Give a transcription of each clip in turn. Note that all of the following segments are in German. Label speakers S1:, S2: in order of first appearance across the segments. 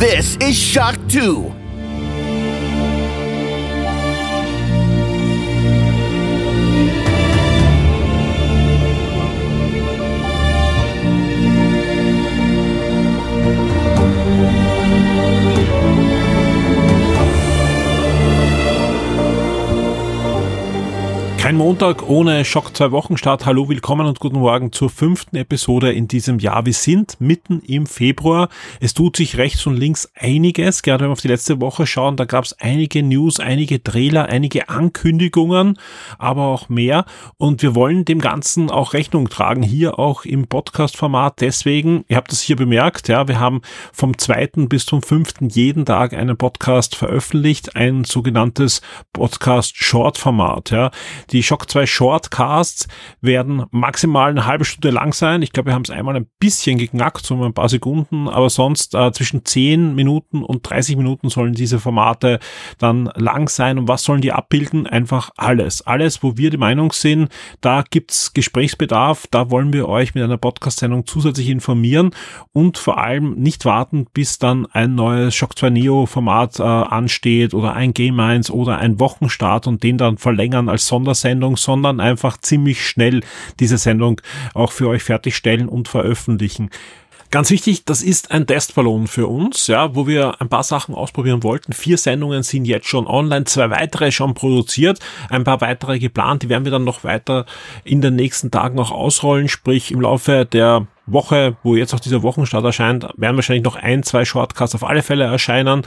S1: This is Shock 2.
S2: Kein Montag ohne Schock 2 Wochenstart. Hallo, willkommen und guten Morgen zur fünften Episode in diesem Jahr. Wir sind mitten im Februar. Es tut sich rechts und links einiges. Gerade wenn wir auf die letzte Woche schauen, da gab es einige News, einige Trailer, einige Ankündigungen, aber auch mehr. Und wir wollen dem Ganzen auch Rechnung tragen, hier auch im Podcast-Format. Deswegen, ihr habt es hier bemerkt, ja, wir haben vom zweiten bis zum fünften jeden Tag einen Podcast veröffentlicht, ein sogenanntes Podcast-Short-Format, ja. Die die Shock 2 Shortcasts werden maximal eine halbe Stunde lang sein. Ich glaube, wir haben es einmal ein bisschen geknackt, so ein paar Sekunden, aber sonst äh, zwischen 10 Minuten und 30 Minuten sollen diese Formate dann lang sein. Und was sollen die abbilden? Einfach alles. Alles, wo wir die Meinung sind, da gibt's Gesprächsbedarf, da wollen wir euch mit einer Podcast-Sendung zusätzlich informieren und vor allem nicht warten, bis dann ein neues Shock 2 Neo Format äh, ansteht oder ein Game 1 oder ein Wochenstart und den dann verlängern als Sondersendung Sendung, sondern einfach ziemlich schnell diese Sendung auch für euch fertigstellen und veröffentlichen. Ganz wichtig, das ist ein Testballon für uns, ja, wo wir ein paar Sachen ausprobieren wollten. Vier Sendungen sind jetzt schon online, zwei weitere schon produziert, ein paar weitere geplant, die werden wir dann noch weiter in den nächsten Tagen auch ausrollen, sprich im Laufe der Woche, wo jetzt auch dieser Wochenstart erscheint, werden wahrscheinlich noch ein, zwei Shortcasts auf alle Fälle erscheinen.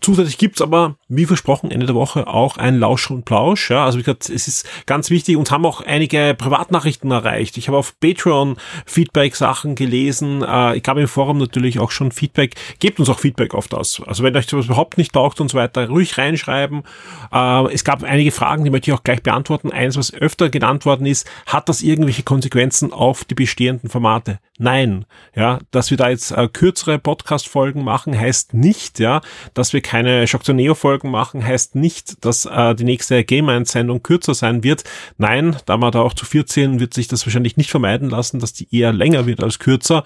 S2: Zusätzlich gibt's aber, wie versprochen, Ende der Woche auch ein Lausch und Plausch. Ja, also wie gesagt, es ist ganz wichtig. Uns haben auch einige Privatnachrichten erreicht. Ich habe auf Patreon Feedback-Sachen gelesen. Äh, ich gab im Forum natürlich auch schon Feedback. Gebt uns auch Feedback auf das. Also wenn euch sowas überhaupt nicht taugt und so weiter, ruhig reinschreiben. Äh, es gab einige Fragen, die möchte ich auch gleich beantworten. Eins, was öfter genannt worden ist, hat das irgendwelche Konsequenzen auf die bestehenden Formate? Nein. Ja, dass wir da jetzt äh, kürzere Podcast-Folgen machen, heißt nicht, ja, dass wir keine Shock to Neo Folgen machen, heißt nicht, dass äh, die nächste Game 1 Sendung kürzer sein wird. Nein, da wir da auch zu 14 wird sich das wahrscheinlich nicht vermeiden lassen, dass die eher länger wird als kürzer.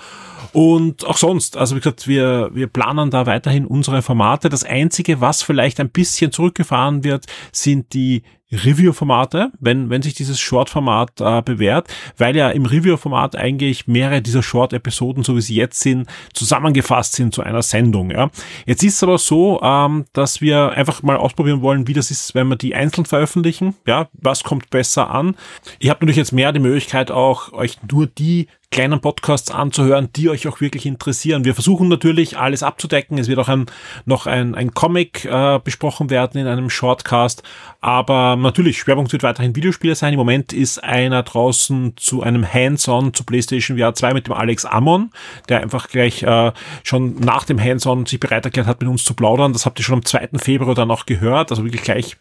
S2: Und auch sonst, also wie gesagt, wir, wir planen da weiterhin unsere Formate. Das einzige, was vielleicht ein bisschen zurückgefahren wird, sind die Review-Formate, wenn, wenn sich dieses Short-Format äh, bewährt, weil ja im Review-Format eigentlich mehrere dieser Short-Episoden, so wie sie jetzt sind, zusammengefasst sind zu einer Sendung. Ja. Jetzt ist es aber so, ähm, dass wir einfach mal ausprobieren wollen, wie das ist, wenn wir die einzeln veröffentlichen. Ja, was kommt besser an? Ihr habt natürlich jetzt mehr die Möglichkeit auch, euch nur die kleinen Podcasts anzuhören, die euch auch wirklich interessieren. Wir versuchen natürlich alles abzudecken. Es wird auch ein, noch ein, ein Comic äh, besprochen werden in einem Shortcast. Aber natürlich, Schwerpunkt wird weiterhin Videospiele sein. Im Moment ist einer draußen zu einem Hands-on zu PlayStation VR 2 mit dem Alex Ammon, der einfach gleich äh, schon nach dem Hands-on sich bereit erklärt hat, mit uns zu plaudern. Das habt ihr schon am 2. Februar dann auch gehört. Also wirklich gleich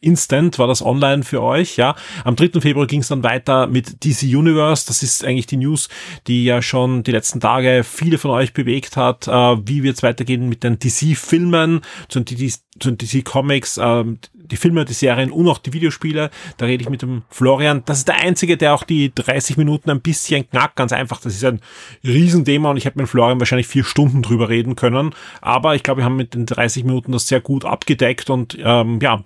S2: Instant war das online für euch, ja. Am 3. Februar ging es dann weiter mit DC Universe. Das ist eigentlich die News, die ja schon die letzten Tage viele von euch bewegt hat. Äh, wie wird es weitergehen mit den DC-Filmen, zu den DC-Comics, äh, die Filme, die Serien und auch die Videospiele. Da rede ich mit dem Florian. Das ist der Einzige, der auch die 30 Minuten ein bisschen knackt. Ganz einfach. Das ist ein Riesenthema und ich habe mit Florian wahrscheinlich vier Stunden drüber reden können. Aber ich glaube, wir haben mit den 30 Minuten das sehr gut abgedeckt und ähm, ja,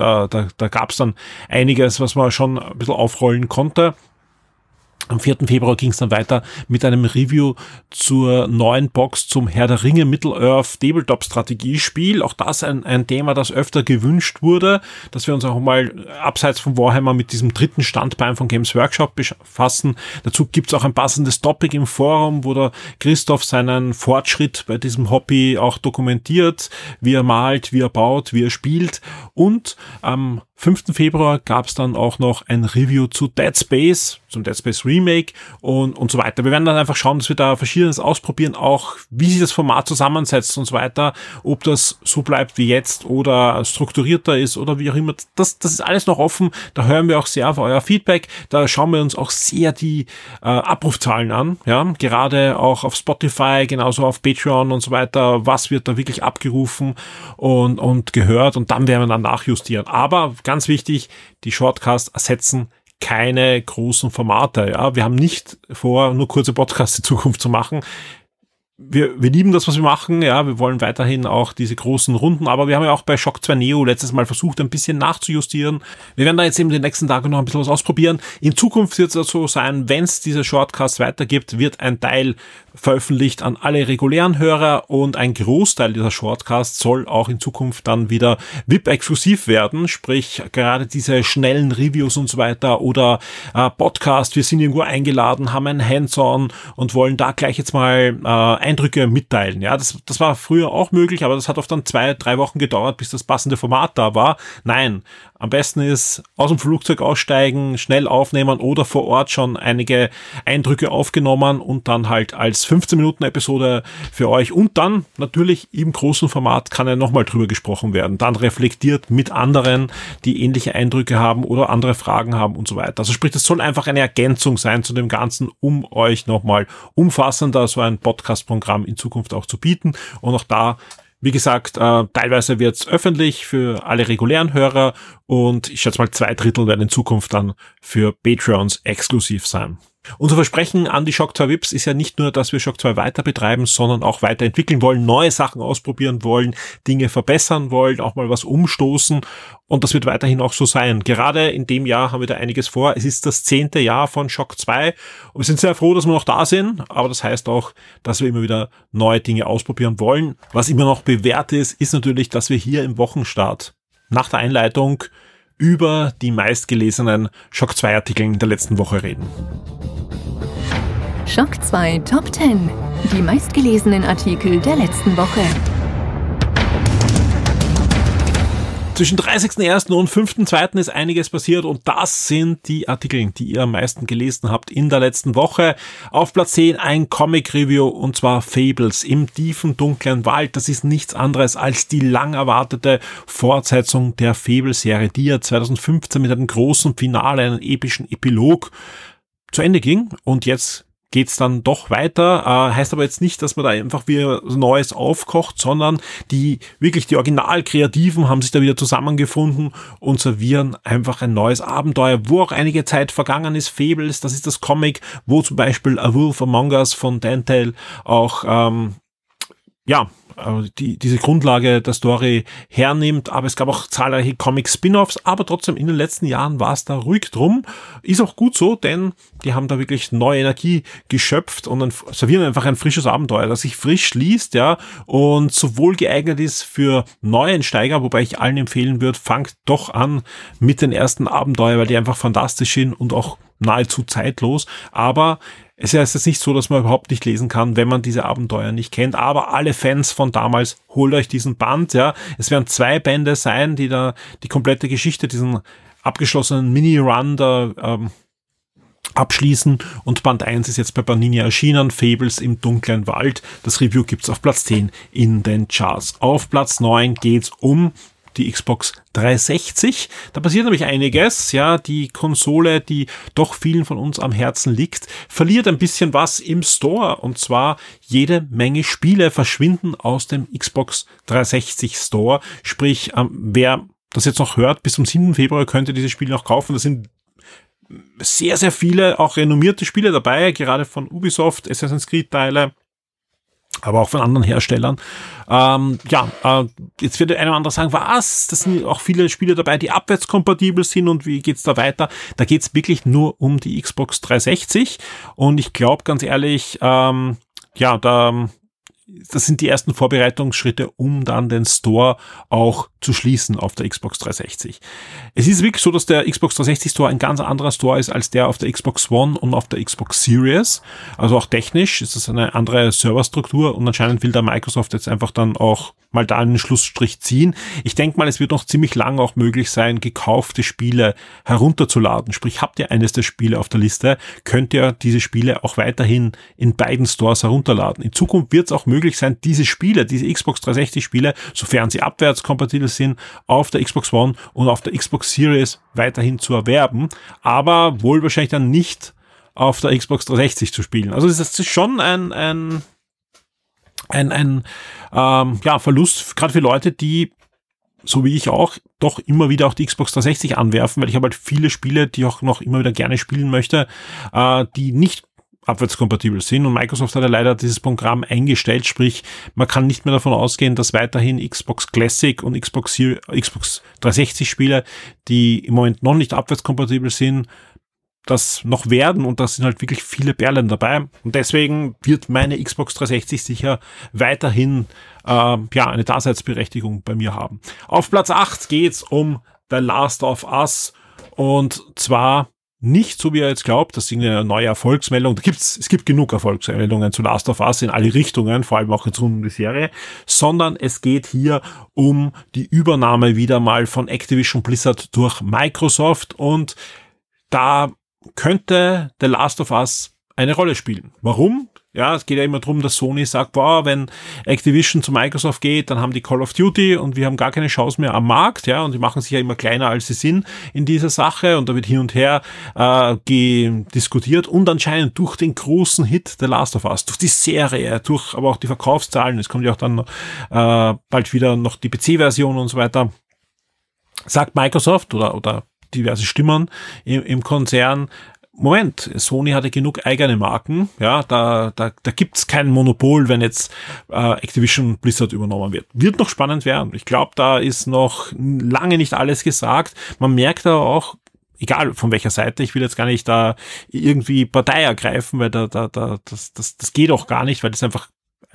S2: da, da, da gab es dann einiges, was man schon ein bisschen aufrollen konnte. Am 4. Februar ging es dann weiter mit einem Review zur neuen Box zum Herr der Ringe Middle-earth Tabletop Strategiespiel. Auch das ein, ein Thema, das öfter gewünscht wurde, dass wir uns auch mal abseits von Warhammer mit diesem dritten Standbein von Games Workshop befassen. Dazu gibt's auch ein passendes Topic im Forum, wo der Christoph seinen Fortschritt bei diesem Hobby auch dokumentiert, wie er malt, wie er baut, wie er spielt. Und am 5. Februar gab's dann auch noch ein Review zu Dead Space, zum Dead Space Remake und, und so weiter. Wir werden dann einfach schauen, dass wir da verschiedenes ausprobieren, auch wie sich das Format zusammensetzt und so weiter, ob das so bleibt wie jetzt oder strukturierter ist oder wie auch immer. Das, das ist alles noch offen. Da hören wir auch sehr auf euer Feedback. Da schauen wir uns auch sehr die äh, Abrufzahlen an, ja, gerade auch auf Spotify, genauso auf Patreon und so weiter. Was wird da wirklich abgerufen und, und gehört und dann werden wir dann nachjustieren. Aber ganz wichtig, die Shortcasts ersetzen keine großen Formate. Ja, wir haben nicht vor, nur kurze Podcasts in Zukunft zu machen. wir, wir lieben das, was wir machen. Ja, wir wollen weiterhin auch diese großen Runden, aber wir haben ja auch bei Shock 2 Neo letztes Mal versucht, ein bisschen nachzujustieren. Wir werden da jetzt eben den nächsten Tagen noch ein bisschen was ausprobieren. In Zukunft wird es so sein, wenn es diese Shortcasts weitergibt, wird ein Teil veröffentlicht an alle regulären Hörer und ein Großteil dieser Shortcasts soll auch in Zukunft dann wieder VIP-exklusiv werden, sprich gerade diese schnellen Reviews und so weiter oder äh, Podcast, wir sind irgendwo eingeladen, haben ein Hands-on und wollen da gleich jetzt mal äh, Eindrücke mitteilen. Ja, das, das war früher auch möglich, aber das hat oft dann zwei, drei Wochen gedauert, bis das passende Format da war. Nein, am besten ist aus dem Flugzeug aussteigen, schnell aufnehmen oder vor Ort schon einige Eindrücke aufgenommen und dann halt als 15 Minuten Episode für euch und dann natürlich im großen Format kann ja nochmal drüber gesprochen werden. Dann reflektiert mit anderen, die ähnliche Eindrücke haben oder andere Fragen haben und so weiter. Also sprich, es soll einfach eine Ergänzung sein zu dem Ganzen, um euch nochmal umfassender so ein Podcast-Programm in Zukunft auch zu bieten. Und auch da wie gesagt, äh, teilweise wird's öffentlich für alle regulären Hörer und ich schätze mal zwei Drittel werden in Zukunft dann für Patreons exklusiv sein. Unser Versprechen an die Shock 2 Vips ist ja nicht nur, dass wir Shock 2 weiter betreiben, sondern auch weiterentwickeln wollen, neue Sachen ausprobieren wollen, Dinge verbessern wollen, auch mal was umstoßen. Und das wird weiterhin auch so sein. Gerade in dem Jahr haben wir da einiges vor. Es ist das zehnte Jahr von Shock 2 und wir sind sehr froh, dass wir noch da sind. Aber das heißt auch, dass wir immer wieder neue Dinge ausprobieren wollen. Was immer noch bewährt ist, ist natürlich, dass wir hier im Wochenstart nach der Einleitung über die meistgelesenen Shock 2 Artikel der letzten Woche reden.
S3: Schock 2 Top 10. Die meistgelesenen Artikel der letzten Woche.
S2: Zwischen 30.01. und 5.02. ist einiges passiert und das sind die Artikel, die ihr am meisten gelesen habt in der letzten Woche. Auf Platz 10 ein Comic-Review und zwar Fables im tiefen dunklen Wald. Das ist nichts anderes als die lang erwartete Fortsetzung der Fable-Serie, die ja 2015 mit einem großen Finale, einem epischen Epilog zu Ende ging und jetzt geht's dann doch weiter. Äh, heißt aber jetzt nicht, dass man da einfach wieder Neues aufkocht, sondern die wirklich die Originalkreativen haben sich da wieder zusammengefunden und servieren einfach ein neues Abenteuer, wo auch einige Zeit vergangen ist. Fables, das ist das Comic, wo zum Beispiel A Wolf Among Us von Dantail auch ähm, ja die, diese Grundlage der Story hernimmt. Aber es gab auch zahlreiche Comic-Spin-offs, aber trotzdem in den letzten Jahren war es da ruhig drum. Ist auch gut so, denn die haben da wirklich neue Energie geschöpft und dann servieren einfach ein frisches Abenteuer, das sich frisch liest, ja, und sowohl geeignet ist für Neuensteiger, wobei ich allen empfehlen würde, fangt doch an mit den ersten Abenteuer, weil die einfach fantastisch sind und auch nahezu zeitlos. Aber es ist jetzt nicht so, dass man überhaupt nicht lesen kann, wenn man diese Abenteuer nicht kennt. Aber alle Fans von damals, holt euch diesen Band, ja. Es werden zwei Bände sein, die da die komplette Geschichte, diesen abgeschlossenen Mini-Run da ähm, abschließen. Und Band 1 ist jetzt bei Panini erschienen, Fables im dunklen Wald. Das Review gibt's auf Platz 10 in den Charts. Auf Platz 9 geht's um die Xbox 360. Da passiert nämlich einiges. Ja, die Konsole, die doch vielen von uns am Herzen liegt, verliert ein bisschen was im Store. Und zwar jede Menge Spiele verschwinden aus dem Xbox 360 Store. Sprich, ähm, wer das jetzt noch hört, bis zum 7. Februar könnte diese Spiele noch kaufen. Das sind sehr, sehr viele auch renommierte Spiele dabei, gerade von Ubisoft, Assassin's Creed Teile, aber auch von anderen Herstellern. Ähm, ja, äh, jetzt wird der eine oder andere sagen, was? Das sind auch viele Spiele dabei, die abwärtskompatibel sind und wie geht's da weiter? Da geht's wirklich nur um die Xbox 360 und ich glaube ganz ehrlich, ähm, ja, da das sind die ersten Vorbereitungsschritte, um dann den Store auch zu schließen auf der Xbox 360. Es ist wirklich so, dass der Xbox 360 Store ein ganz anderer Store ist als der auf der Xbox One und auf der Xbox Series. Also auch technisch ist das eine andere Serverstruktur und anscheinend will da Microsoft jetzt einfach dann auch mal da einen Schlussstrich ziehen. Ich denke mal, es wird noch ziemlich lang auch möglich sein, gekaufte Spiele herunterzuladen. Sprich, habt ihr eines der Spiele auf der Liste, könnt ihr diese Spiele auch weiterhin in beiden Stores herunterladen. In Zukunft wird es auch möglich sein, diese Spiele, diese Xbox 360 Spiele, sofern sie abwärtskompatibel sind, auf der Xbox One und auf der Xbox Series weiterhin zu erwerben, aber wohl wahrscheinlich dann nicht auf der Xbox 360 zu spielen. Also das ist schon ein, ein ein, ein ähm, ja, Verlust, gerade für Leute, die so wie ich auch, doch immer wieder auch die Xbox 360 anwerfen, weil ich habe halt viele Spiele, die auch noch immer wieder gerne spielen möchte, äh, die nicht abwärtskompatibel sind. Und Microsoft hat ja leider dieses Programm eingestellt, sprich, man kann nicht mehr davon ausgehen, dass weiterhin Xbox Classic und Xbox, Xbox 360 Spiele, die im Moment noch nicht abwärtskompatibel sind, das noch werden und da sind halt wirklich viele Perlen dabei. Und deswegen wird meine Xbox 360 sicher weiterhin äh, ja, eine Daseinsberechtigung bei mir haben. Auf Platz 8 geht's um The Last of Us und zwar nicht so wie er jetzt glaubt, das ist eine neue Erfolgsmeldung. Da gibt's, es gibt genug Erfolgsmeldungen zu Last of Us in alle Richtungen, vor allem auch jetzt rund um die Serie, sondern es geht hier um die Übernahme wieder mal von Activision Blizzard durch Microsoft und da könnte The Last of Us eine Rolle spielen. Warum? Ja, es geht ja immer darum, dass Sony sagt, wow, wenn Activision zu Microsoft geht, dann haben die Call of Duty und wir haben gar keine Chance mehr am Markt, ja, und die machen sich ja immer kleiner, als sie sind in dieser Sache und da wird hin und her äh, diskutiert und anscheinend durch den großen Hit The Last of Us, durch die Serie, durch aber auch die Verkaufszahlen, es kommt ja auch dann äh, bald wieder noch die PC-Version und so weiter, sagt Microsoft oder, oder diverse Stimmen im, im Konzern, Moment, Sony hatte genug eigene Marken, ja, da, da, da gibt's kein Monopol, wenn jetzt äh, Activision Blizzard übernommen wird. Wird noch spannend werden. Ich glaube, da ist noch lange nicht alles gesagt. Man merkt da auch, egal von welcher Seite, ich will jetzt gar nicht da irgendwie Partei ergreifen, weil da, da, da, das, das, das geht auch gar nicht, weil das einfach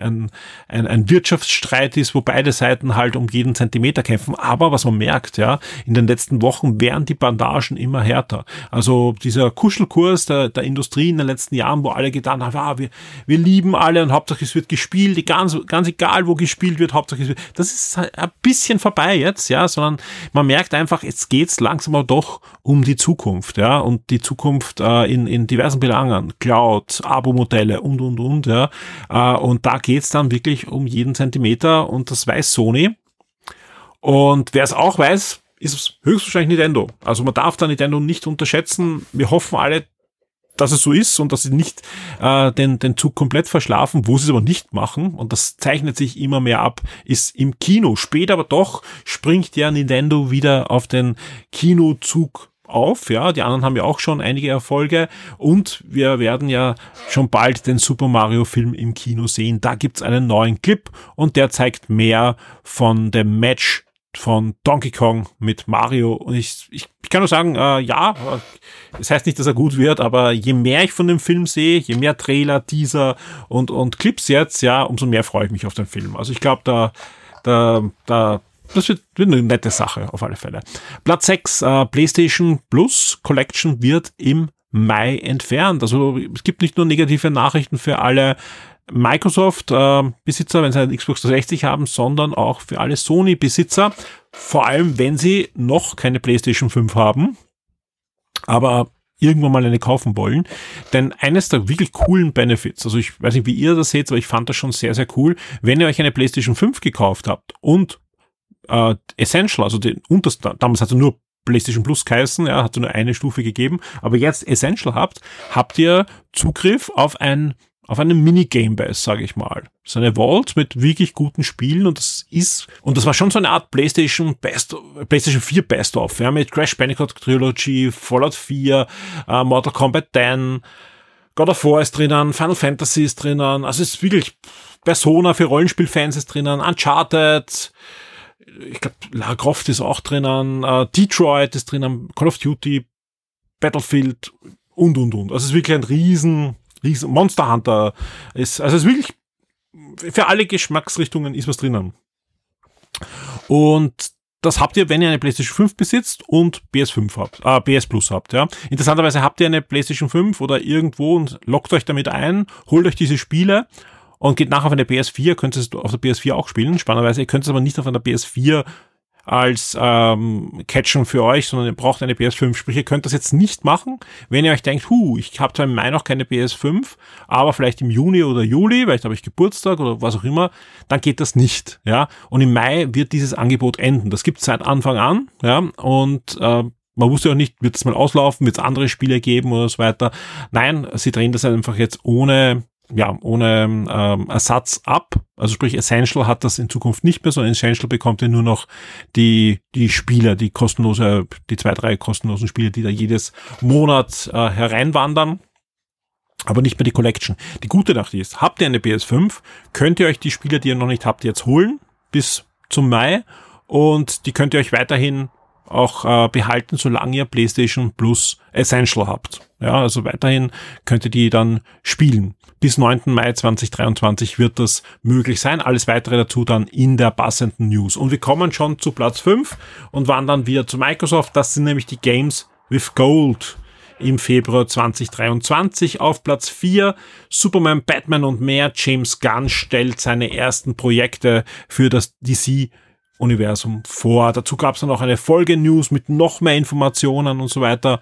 S2: ein, ein, ein Wirtschaftsstreit ist, wo beide Seiten halt um jeden Zentimeter kämpfen. Aber was man merkt, ja, in den letzten Wochen werden die Bandagen immer härter. Also dieser Kuschelkurs der, der Industrie in den letzten Jahren, wo alle getan haben, ah, wir, wir lieben alle und Hauptsache es wird gespielt, ganz, ganz egal, wo gespielt wird, Hauptsache es wird. Das ist ein bisschen vorbei jetzt, ja, sondern man merkt einfach, jetzt geht's langsam aber doch um die Zukunft, ja, und die Zukunft äh, in, in diversen Belangen, Cloud, Abo-Modelle und, und, und, ja, äh, und da geht's dann wirklich um jeden Zentimeter und das weiß Sony. Und wer es auch weiß, ist höchstwahrscheinlich Nintendo. Also man darf da Nintendo nicht unterschätzen. Wir hoffen alle, dass es so ist und dass sie nicht äh, den, den Zug komplett verschlafen, wo sie es aber nicht machen, und das zeichnet sich immer mehr ab, ist im Kino. Später aber doch springt ja Nintendo wieder auf den Kinozug auf, ja, die anderen haben ja auch schon einige Erfolge und wir werden ja schon bald den Super Mario Film im Kino sehen. Da gibt's einen neuen Clip und der zeigt mehr von dem Match von Donkey Kong mit Mario und ich, ich, ich kann nur sagen, äh, ja, das heißt nicht, dass er gut wird, aber je mehr ich von dem Film sehe, je mehr Trailer, Teaser und, und Clips jetzt, ja, umso mehr freue ich mich auf den Film. Also ich glaube, da, da, da das wird, wird eine nette Sache auf alle Fälle. Platz 6, äh, PlayStation Plus Collection wird im Mai entfernt. Also es gibt nicht nur negative Nachrichten für alle Microsoft-Besitzer, äh, wenn sie einen Xbox 360 haben, sondern auch für alle Sony-Besitzer. Vor allem, wenn sie noch keine PlayStation 5 haben, aber irgendwann mal eine kaufen wollen. Denn eines der wirklich coolen Benefits, also ich weiß nicht, wie ihr das seht, aber ich fand das schon sehr, sehr cool, wenn ihr euch eine PlayStation 5 gekauft habt und äh, Essential, also den untersten, damals hat er nur PlayStation Plus geheißen, ja, hat nur eine Stufe gegeben, aber jetzt Essential habt, habt ihr Zugriff auf ein auf einen Mini-Gamebase, sage ich mal. So eine Vault mit wirklich guten Spielen und das ist, und das war schon so eine Art PlayStation Best, PlayStation 4 Best-of, ja, mit Crash Bandicoot Trilogy, Fallout 4, äh, Mortal Kombat 10, God of War ist drinnen, Final Fantasy ist drinnen, also es ist wirklich Persona für Rollenspielfans ist drinnen, Uncharted, ich glaube, Lara Croft ist auch drinnen, äh, Detroit ist drinnen, Call of Duty, Battlefield und, und, und. Also es ist wirklich ein riesen, riesen Monster Hunter. Ist, also es ist wirklich, für alle Geschmacksrichtungen ist was drinnen. Und das habt ihr, wenn ihr eine PlayStation 5 besitzt und PS5 habt, äh, PS Plus habt, ja. Interessanterweise habt ihr eine PlayStation 5 oder irgendwo und lockt euch damit ein, holt euch diese Spiele und geht nachher auf eine PS4, könnt ihr es auf der PS4 auch spielen. Spannenderweise, ihr könnt es aber nicht auf einer PS4 als ähm, Catchen für euch, sondern ihr braucht eine PS5. Sprich, ihr könnt das jetzt nicht machen, wenn ihr euch denkt, hu, ich habe zwar im Mai noch keine PS5, aber vielleicht im Juni oder Juli, vielleicht habe ich Geburtstag oder was auch immer, dann geht das nicht. Ja, und im Mai wird dieses Angebot enden. Das gibt es seit Anfang an. Ja, und äh, man wusste auch nicht, wird es mal auslaufen, wird es andere Spiele geben oder so weiter. Nein, sie drehen das einfach jetzt ohne ja, ohne ähm, Ersatz ab. Also sprich, Essential hat das in Zukunft nicht mehr, sondern Essential bekommt ja nur noch die, die Spiele, die kostenlose, die zwei, drei kostenlosen Spiele, die da jedes Monat äh, hereinwandern. aber nicht mehr die Collection. Die gute Nachricht ist, habt ihr eine PS5, könnt ihr euch die Spiele, die ihr noch nicht habt, jetzt holen bis zum Mai und die könnt ihr euch weiterhin auch äh, behalten, solange ihr PlayStation Plus Essential habt. Ja, also weiterhin könnt ihr die dann spielen. Bis 9. Mai 2023 wird das möglich sein. Alles weitere dazu dann in der passenden News. Und wir kommen schon zu Platz 5 und wandern wieder zu Microsoft. Das sind nämlich die Games with Gold im Februar 2023. Auf Platz 4 Superman, Batman und mehr. James Gunn stellt seine ersten Projekte für das DC Universum vor. Dazu gab es dann auch eine Folge-News mit noch mehr Informationen und so weiter.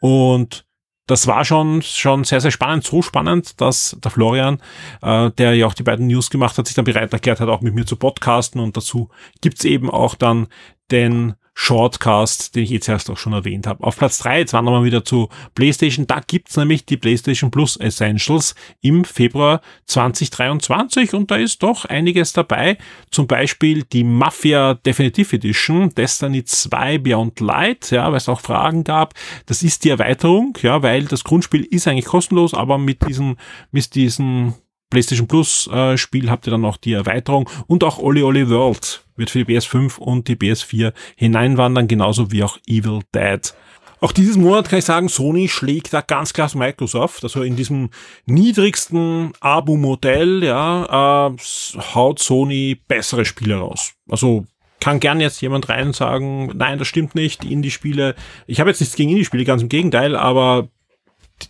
S2: Und das war schon, schon sehr, sehr spannend. So spannend, dass der Florian, äh, der ja auch die beiden News gemacht hat, sich dann bereit erklärt hat, auch mit mir zu podcasten. Und dazu gibt's eben auch dann den Shortcast, den ich jetzt erst auch schon erwähnt habe. Auf Platz drei jetzt wandern wir wieder zu PlayStation. Da gibt's nämlich die PlayStation Plus Essentials im Februar 2023 und da ist doch einiges dabei. Zum Beispiel die Mafia Definitive Edition, Destiny 2 Beyond Light, ja, weil es auch Fragen gab. Das ist die Erweiterung, ja, weil das Grundspiel ist eigentlich kostenlos, aber mit diesen, mit diesen PlayStation Plus äh, Spiel habt ihr dann noch die Erweiterung und auch Oli Oli World wird für die PS5 und die PS4 hineinwandern, genauso wie auch Evil Dead. Auch dieses Monat kann ich sagen, Sony schlägt da ganz klar Microsoft. Also in diesem niedrigsten Abo-Modell, ja, äh, haut Sony bessere Spiele raus. Also kann gern jetzt jemand rein sagen, nein, das stimmt nicht, die Indie-Spiele. Ich habe jetzt nichts gegen Indie-Spiele, ganz im Gegenteil, aber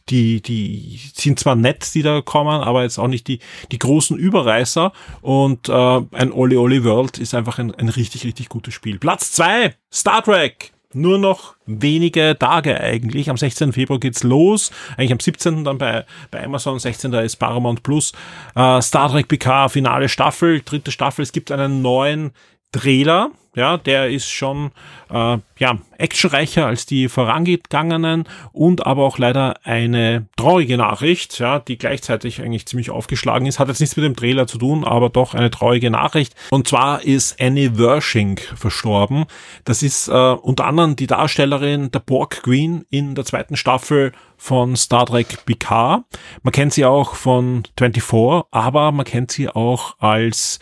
S2: die, die sind zwar nett, die da kommen, aber jetzt auch nicht die, die großen Überreißer. Und äh, ein Oli Oli World ist einfach ein, ein richtig, richtig gutes Spiel. Platz zwei Star Trek. Nur noch wenige Tage eigentlich. Am 16. Februar geht's los. Eigentlich am 17. dann bei, bei Amazon. 16. ist Paramount Plus. Äh, Star Trek PK, finale Staffel, dritte Staffel. Es gibt einen neuen Trailer, ja, der ist schon äh, ja, actionreicher als die vorangegangenen und aber auch leider eine traurige Nachricht, ja, die gleichzeitig eigentlich ziemlich aufgeschlagen ist. Hat jetzt nichts mit dem Trailer zu tun, aber doch eine traurige Nachricht. Und zwar ist Annie Wershing verstorben. Das ist äh, unter anderem die Darstellerin der Borg Queen in der zweiten Staffel von Star Trek Picard. Man kennt sie auch von 24, aber man kennt sie auch als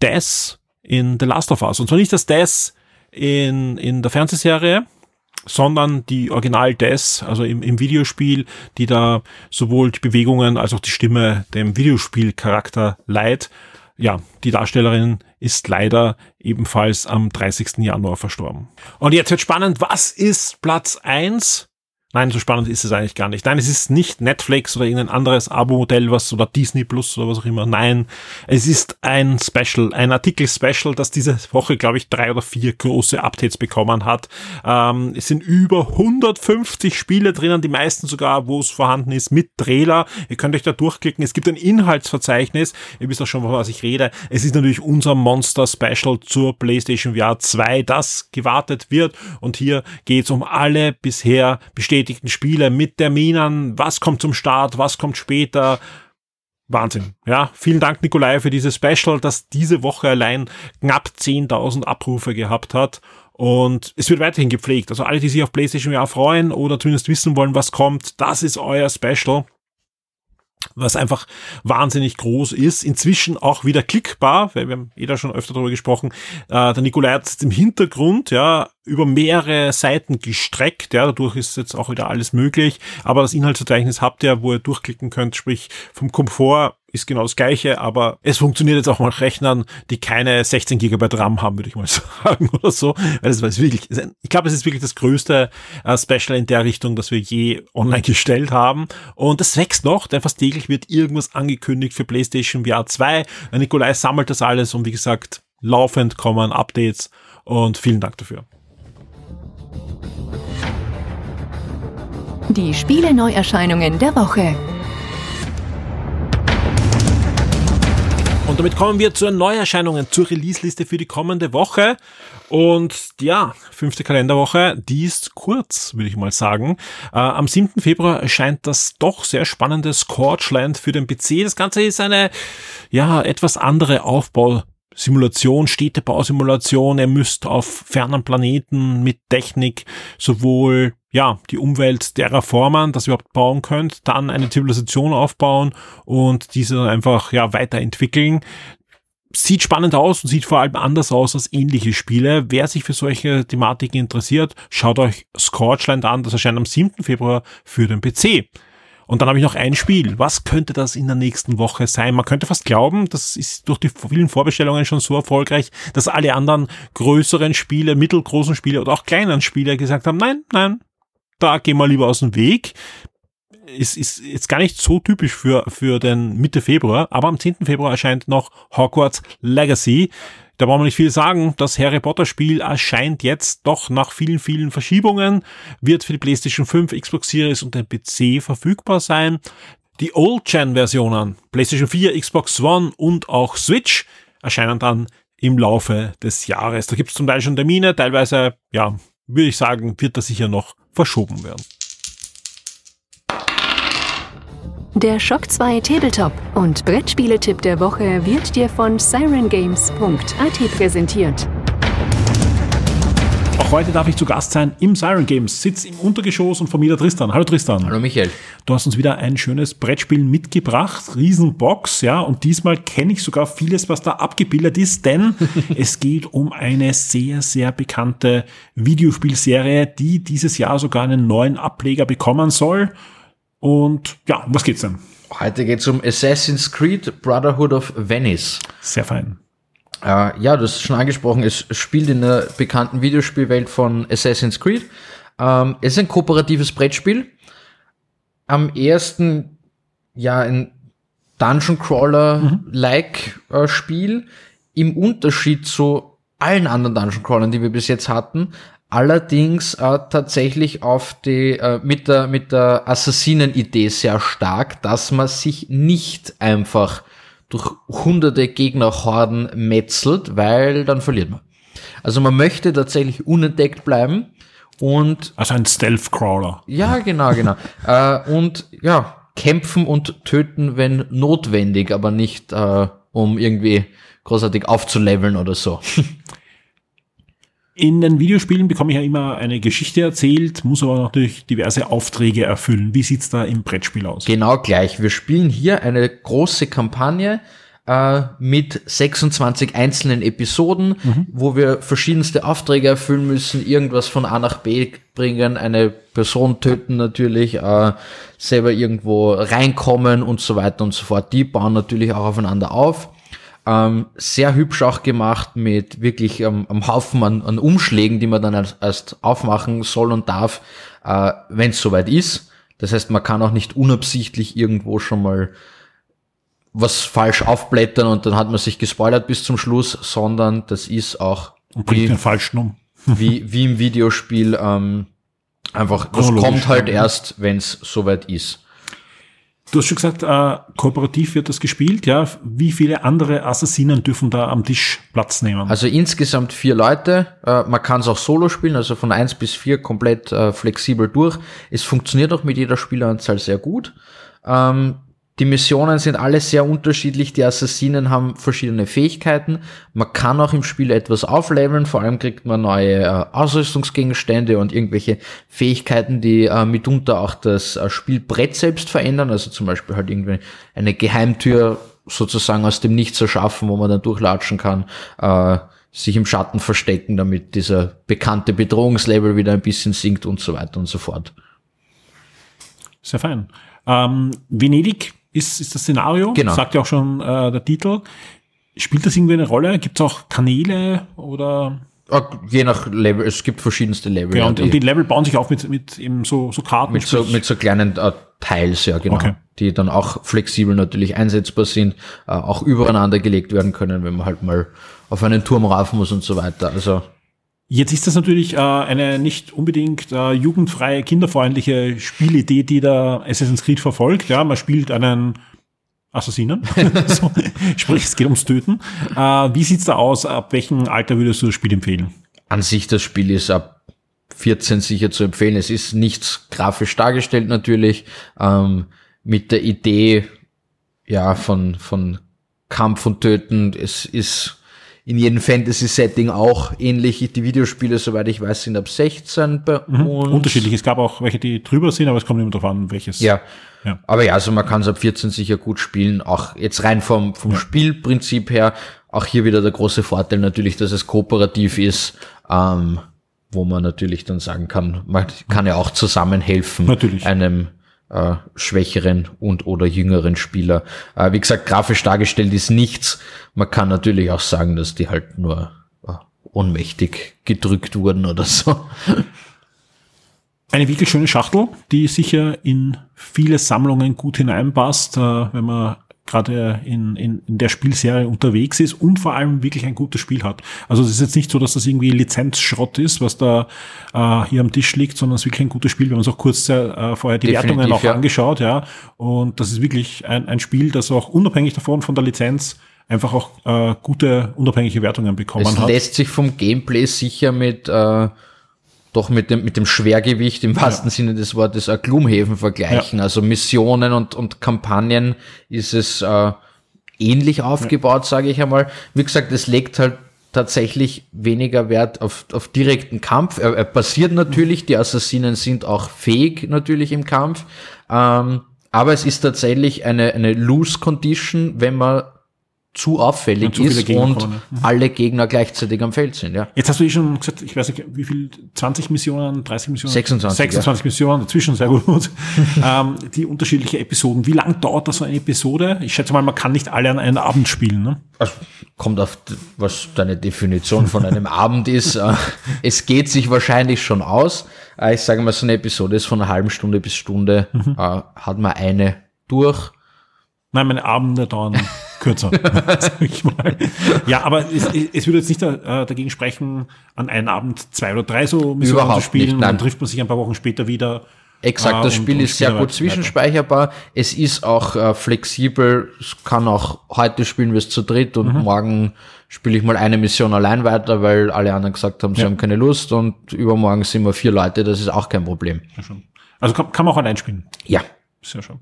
S2: Death in The Last of Us. Und zwar nicht das Death in, in der Fernsehserie, sondern die Original Death, also im, im Videospiel, die da sowohl die Bewegungen als auch die Stimme dem Videospielcharakter leiht. Ja, die Darstellerin ist leider ebenfalls am 30. Januar verstorben. Und jetzt wird spannend, was ist Platz eins Nein, so spannend ist es eigentlich gar nicht. Nein, es ist nicht Netflix oder irgendein anderes Abo-Modell, was oder Disney Plus oder was auch immer. Nein, es ist ein Special, ein Artikel-Special, das diese Woche, glaube ich, drei oder vier große Updates bekommen hat. Ähm, es sind über 150 Spiele drinnen, die meisten sogar, wo es vorhanden ist, mit Trailer. Ihr könnt euch da durchklicken. Es gibt ein Inhaltsverzeichnis. Ihr wisst auch schon, was ich rede. Es ist natürlich unser Monster-Special zur PlayStation VR 2, das gewartet wird. Und hier geht es um alle bisher bestätigten bestätigten Spiele mit Terminen, was kommt zum Start, was kommt später. Wahnsinn. Ja, vielen Dank, Nikolai, für dieses Special, das diese Woche allein knapp 10.000 Abrufe gehabt hat. Und es wird weiterhin gepflegt. Also alle, die sich auf PlayStation VR freuen oder zumindest wissen wollen, was kommt, das ist euer Special was einfach wahnsinnig groß ist. Inzwischen auch wieder klickbar, weil wir haben eh da schon öfter darüber gesprochen. Äh, der Nikolai hat es im Hintergrund, ja, über mehrere Seiten gestreckt, ja, dadurch ist jetzt auch wieder alles möglich. Aber das Inhaltsverzeichnis habt ihr, wo ihr durchklicken könnt, sprich vom Komfort ist genau das gleiche, aber es funktioniert jetzt auch mal Rechnern, die keine 16 GB RAM haben, würde ich mal sagen oder so. Weil das ist wirklich, ich glaube, es ist wirklich das größte äh, Special in der Richtung, das wir je online gestellt haben. Und das wächst noch, denn fast täglich wird irgendwas angekündigt für PlayStation VR 2. Nikolai sammelt das alles und wie gesagt, laufend kommen Updates und vielen Dank dafür.
S3: Die Spiele-Neuerscheinungen der Woche.
S2: Und damit kommen wir zu Neuerscheinungen, zur Release-Liste für die kommende Woche. Und ja, fünfte Kalenderwoche, die ist kurz, würde ich mal sagen. Äh, am 7. Februar erscheint das doch sehr spannende Scorchland für den PC. Das Ganze ist eine, ja, etwas andere Aufbau Simulation, Städtebausimulation. Ihr müsst auf fernen Planeten mit Technik sowohl ja, die Umwelt terraformen, dass ihr überhaupt bauen könnt, dann eine Zivilisation aufbauen und diese einfach, ja, weiterentwickeln. Sieht spannend aus und sieht vor allem anders aus als ähnliche Spiele. Wer sich für solche Thematiken interessiert, schaut euch Scorchland an. Das erscheint am 7. Februar für den PC. Und dann habe ich noch ein Spiel. Was könnte das in der nächsten Woche sein? Man könnte fast glauben, das ist durch die vielen Vorbestellungen schon so erfolgreich, dass alle anderen größeren Spiele, mittelgroßen Spiele oder auch kleinen Spiele gesagt haben, nein, nein, da gehen wir lieber aus dem Weg. Es ist jetzt gar nicht so typisch für, für den Mitte Februar, aber am 10. Februar erscheint noch Hogwarts Legacy. Da brauchen wir nicht viel sagen. Das Harry Potter Spiel erscheint jetzt doch nach vielen, vielen Verschiebungen, wird für die PlayStation 5, Xbox Series und den PC verfügbar sein. Die Old-Gen-Versionen, PlayStation 4, Xbox One und auch Switch, erscheinen dann im Laufe des Jahres. Da gibt es zum Teil schon Termine, teilweise, ja, würde ich sagen, wird das sicher noch verschoben werden.
S3: Der Shock 2 Tabletop und Brettspieletipp der Woche wird dir von sirengames.at präsentiert.
S2: Auch heute darf ich zu Gast sein im Siren Games, sitz im Untergeschoss und von mir der Tristan. Hallo Tristan.
S4: Hallo Michael.
S2: Du hast uns wieder ein schönes Brettspiel mitgebracht, Riesenbox, ja, und diesmal kenne ich sogar vieles, was da abgebildet ist, denn es geht um eine sehr, sehr bekannte Videospielserie, die dieses Jahr sogar einen neuen Ableger bekommen soll. Und ja, was geht's denn?
S4: Heute geht's um Assassin's Creed Brotherhood of Venice.
S2: Sehr fein.
S4: Äh, ja, du hast schon angesprochen, es spielt in der bekannten Videospielwelt von Assassin's Creed. Ähm, es ist ein kooperatives Brettspiel. Am ersten, ja, ein Dungeon Crawler-like äh, Spiel. Im Unterschied zu allen anderen Dungeon Crawlern, die wir bis jetzt hatten, allerdings äh, tatsächlich auf die äh, mit der mit der Assassinen-Idee sehr stark, dass man sich nicht einfach durch hunderte Gegnerhorden metzelt, weil dann verliert man. Also man möchte tatsächlich unentdeckt bleiben und
S2: also ein Stealth-Crawler.
S4: Ja, genau, genau. äh, und ja, kämpfen und töten, wenn notwendig, aber nicht äh, um irgendwie großartig aufzuleveln oder so.
S2: In den Videospielen bekomme ich ja immer eine Geschichte erzählt, muss aber natürlich diverse Aufträge erfüllen. Wie sieht's da im Brettspiel aus?
S4: Genau gleich. Wir spielen hier eine große Kampagne äh, mit 26 einzelnen Episoden, mhm. wo wir verschiedenste Aufträge erfüllen müssen, irgendwas von A nach B bringen, eine Person töten natürlich, äh, selber irgendwo reinkommen und so weiter und so fort. Die bauen natürlich auch aufeinander auf. Ähm, sehr hübsch auch gemacht mit wirklich ähm, einem Haufen an, an Umschlägen, die man dann erst, erst aufmachen soll und darf, äh, wenn es soweit ist. Das heißt, man kann auch nicht unabsichtlich irgendwo schon mal was falsch aufblättern und dann hat man sich gespoilert bis zum Schluss, sondern das ist auch
S2: und bringt den falschen um.
S4: wie, wie im Videospiel ähm, einfach, das kommt halt erst, wenn es soweit ist.
S2: Du hast schon gesagt, äh, kooperativ wird das gespielt, ja. Wie viele andere Assassinen dürfen da am Tisch Platz nehmen?
S4: Also insgesamt vier Leute. Äh, man kann es auch solo spielen, also von eins bis vier komplett äh, flexibel durch. Es funktioniert auch mit jeder Spieleranzahl sehr gut. Ähm, die Missionen sind alle sehr unterschiedlich. Die Assassinen haben verschiedene Fähigkeiten. Man kann auch im Spiel etwas aufleveln. Vor allem kriegt man neue äh, Ausrüstungsgegenstände und irgendwelche Fähigkeiten, die äh, mitunter auch das äh, Spielbrett selbst verändern. Also zum Beispiel halt irgendwie eine Geheimtür sozusagen aus dem Nichts erschaffen, wo man dann durchlatschen kann. Äh, sich im Schatten verstecken, damit dieser bekannte Bedrohungslevel wieder ein bisschen sinkt und so weiter und so fort.
S2: Sehr fein. Ähm, Venedig ist, ist das Szenario.
S4: Genau.
S2: Sagt ja auch schon äh, der Titel. Spielt das irgendwie eine Rolle? Gibt es auch Kanäle oder?
S4: Je nach Level, es gibt verschiedenste Level.
S2: Ja, und, die, und die Level bauen sich auf mit, mit eben so, so Karten.
S4: Mit so, mit so kleinen äh, Teils, ja, genau. Okay. Die dann auch flexibel natürlich einsetzbar sind, äh, auch übereinander gelegt werden können, wenn man halt mal auf einen Turm rauf muss und so weiter. Also
S2: Jetzt ist das natürlich äh, eine nicht unbedingt äh, jugendfreie, kinderfreundliche Spielidee, die da Assassin's Creed verfolgt. Ja, man spielt einen Assassinen. so, sprich, es geht ums Töten. Äh, wie sieht's da aus? Ab welchem Alter würdest du das Spiel empfehlen?
S4: An sich, das Spiel ist ab 14 sicher zu empfehlen. Es ist nichts grafisch dargestellt natürlich. Ähm, mit der Idee, ja, von, von Kampf und Töten. Es ist in jedem Fantasy-Setting auch ähnlich. Die Videospiele, soweit ich weiß, sind ab 16 bei
S2: Mhm.
S4: uns.
S2: Unterschiedlich. Es gab auch welche, die drüber sind, aber es kommt immer darauf an, welches.
S4: Ja.
S2: Ja.
S4: Aber ja, also man kann es ab 14 sicher gut spielen. Auch jetzt rein vom, vom Spielprinzip her. Auch hier wieder der große Vorteil natürlich, dass es kooperativ ist, ähm, wo man natürlich dann sagen kann, man kann ja auch zusammenhelfen.
S2: Natürlich.
S4: Einem äh, schwächeren und oder jüngeren Spieler. Äh, wie gesagt, grafisch dargestellt ist nichts. Man kann natürlich auch sagen, dass die halt nur äh, ohnmächtig gedrückt wurden oder so.
S2: Eine wirklich schöne Schachtel, die sicher in viele Sammlungen gut hineinpasst, äh, wenn man gerade in, in, in der Spielserie unterwegs ist und vor allem wirklich ein gutes Spiel hat. Also es ist jetzt nicht so, dass das irgendwie Lizenzschrott ist, was da äh, hier am Tisch liegt, sondern es ist wirklich ein gutes Spiel. Wir haben uns auch kurz äh, vorher die
S4: Definitiv,
S2: Wertungen auch
S4: ja.
S2: angeschaut, ja. Und das ist wirklich ein, ein Spiel, das auch unabhängig davon von der Lizenz einfach auch äh, gute unabhängige Wertungen bekommen
S4: Es
S2: hat.
S4: lässt sich vom Gameplay sicher mit äh, doch mit dem mit dem Schwergewicht im wahrsten Sinne des Wortes äh, Gloomhaven vergleichen. Also Missionen und und Kampagnen ist es äh, ähnlich aufgebaut, sage ich einmal. Wie gesagt, es legt halt tatsächlich weniger Wert auf, auf direkten Kampf. Er, er passiert natürlich, die Assassinen sind auch fähig natürlich im Kampf. Ähm, aber es ist tatsächlich eine, eine Loose Condition, wenn man zu auffällig
S2: zu
S4: ist und
S2: kommen, ja.
S4: alle Gegner gleichzeitig am Feld sind, ja.
S2: Jetzt hast du eh schon gesagt, ich weiß nicht, wie viel, 20 Missionen, 30 Missionen?
S4: 26,
S2: 26 Missionen, dazwischen, sehr gut. ähm, die unterschiedliche Episoden. Wie lang dauert das so eine Episode? Ich schätze mal, man kann nicht alle an einem Abend spielen, ne?
S4: Also, kommt auf, was deine Definition von einem Abend ist. Äh, Es geht sich wahrscheinlich schon aus. Äh, Ich sage mal, so eine Episode ist von einer halben Stunde bis Stunde,
S2: Mhm.
S4: äh, hat man eine durch.
S2: Nein, meine Abende dauern kürzer, sag ich mal. Ja, aber es, es würde jetzt nicht äh, dagegen sprechen, an einem Abend zwei oder drei so Missionen
S4: Überhaupt
S2: zu spielen.
S4: nicht,
S2: und
S4: nein.
S2: dann trifft man sich ein paar Wochen später wieder.
S4: Exakt,
S2: Ah,
S4: das Spiel
S2: und
S4: ist sehr gut zwischenspeicherbar. Es ist auch äh, flexibel. Es kann auch heute spielen wir es zu dritt
S2: Mhm.
S4: und morgen spiele ich mal eine Mission allein weiter, weil alle anderen gesagt haben, sie
S2: Ja.
S4: haben keine Lust und übermorgen sind wir vier Leute. Das ist auch kein Problem.
S2: Ja. Also kann, kann man auch allein spielen.
S4: Ja.
S2: Sehr schön.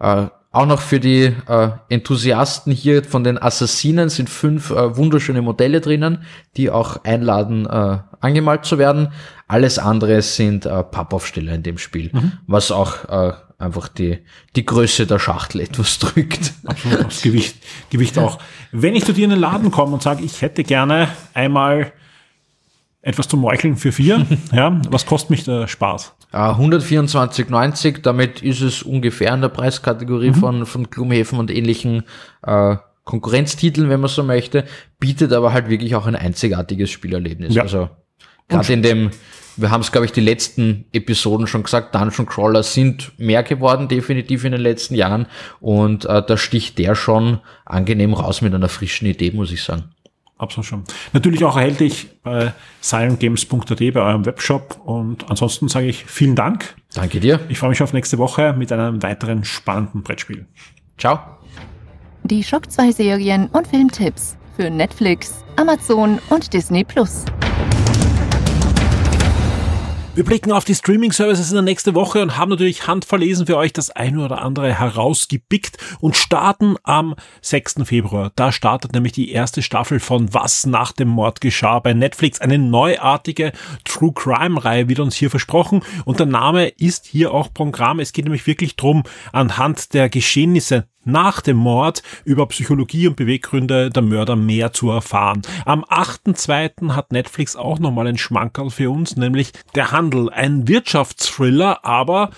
S4: Äh, auch noch für die äh, Enthusiasten hier von den Assassinen sind fünf äh, wunderschöne Modelle drinnen, die auch einladen, äh, angemalt zu werden. Alles andere sind äh, Pappaufsteller in dem Spiel, was auch äh, einfach die, die Größe der Schachtel etwas drückt.
S2: Absolut, das Gewicht, Gewicht auch. Wenn ich zu dir in den Laden komme und sage, ich hätte gerne einmal etwas zum Meucheln für vier, ja, was kostet mich der Spaß?
S4: Äh, 124,90, damit ist es ungefähr in der Preiskategorie von, von Gloomhaven und ähnlichen äh, Konkurrenztiteln, wenn man so möchte, bietet aber halt wirklich auch ein einzigartiges Spielerlebnis.
S2: Ja.
S4: Also gerade in dem, wir haben es, glaube ich, die letzten Episoden schon gesagt, Dungeon Crawler sind mehr geworden, definitiv in den letzten Jahren. Und äh, da sticht der schon angenehm raus mit einer frischen Idee, muss ich sagen.
S2: Absolut schon. Natürlich auch erhältlich bei sirengames.at bei eurem Webshop und ansonsten sage ich vielen Dank.
S4: Danke dir.
S2: Ich freue mich auf nächste Woche mit einem weiteren spannenden Brettspiel.
S4: Ciao.
S3: Die Schock 2 Serien und Filmtipps für Netflix, Amazon und Disney Plus.
S2: Wir blicken auf die Streaming-Services in der nächsten Woche und haben natürlich handverlesen für euch das eine oder andere herausgepickt und starten am 6. Februar. Da startet nämlich die erste Staffel von Was nach dem Mord geschah bei Netflix. Eine neuartige True Crime-Reihe wird uns hier versprochen und der Name ist hier auch Programm. Es geht nämlich wirklich drum, anhand der Geschehnisse nach dem Mord über Psychologie und Beweggründe der Mörder mehr zu erfahren. Am 8.2. hat Netflix auch nochmal ein Schmankerl für uns, nämlich Der Handel, ein Wirtschaftsthriller, aber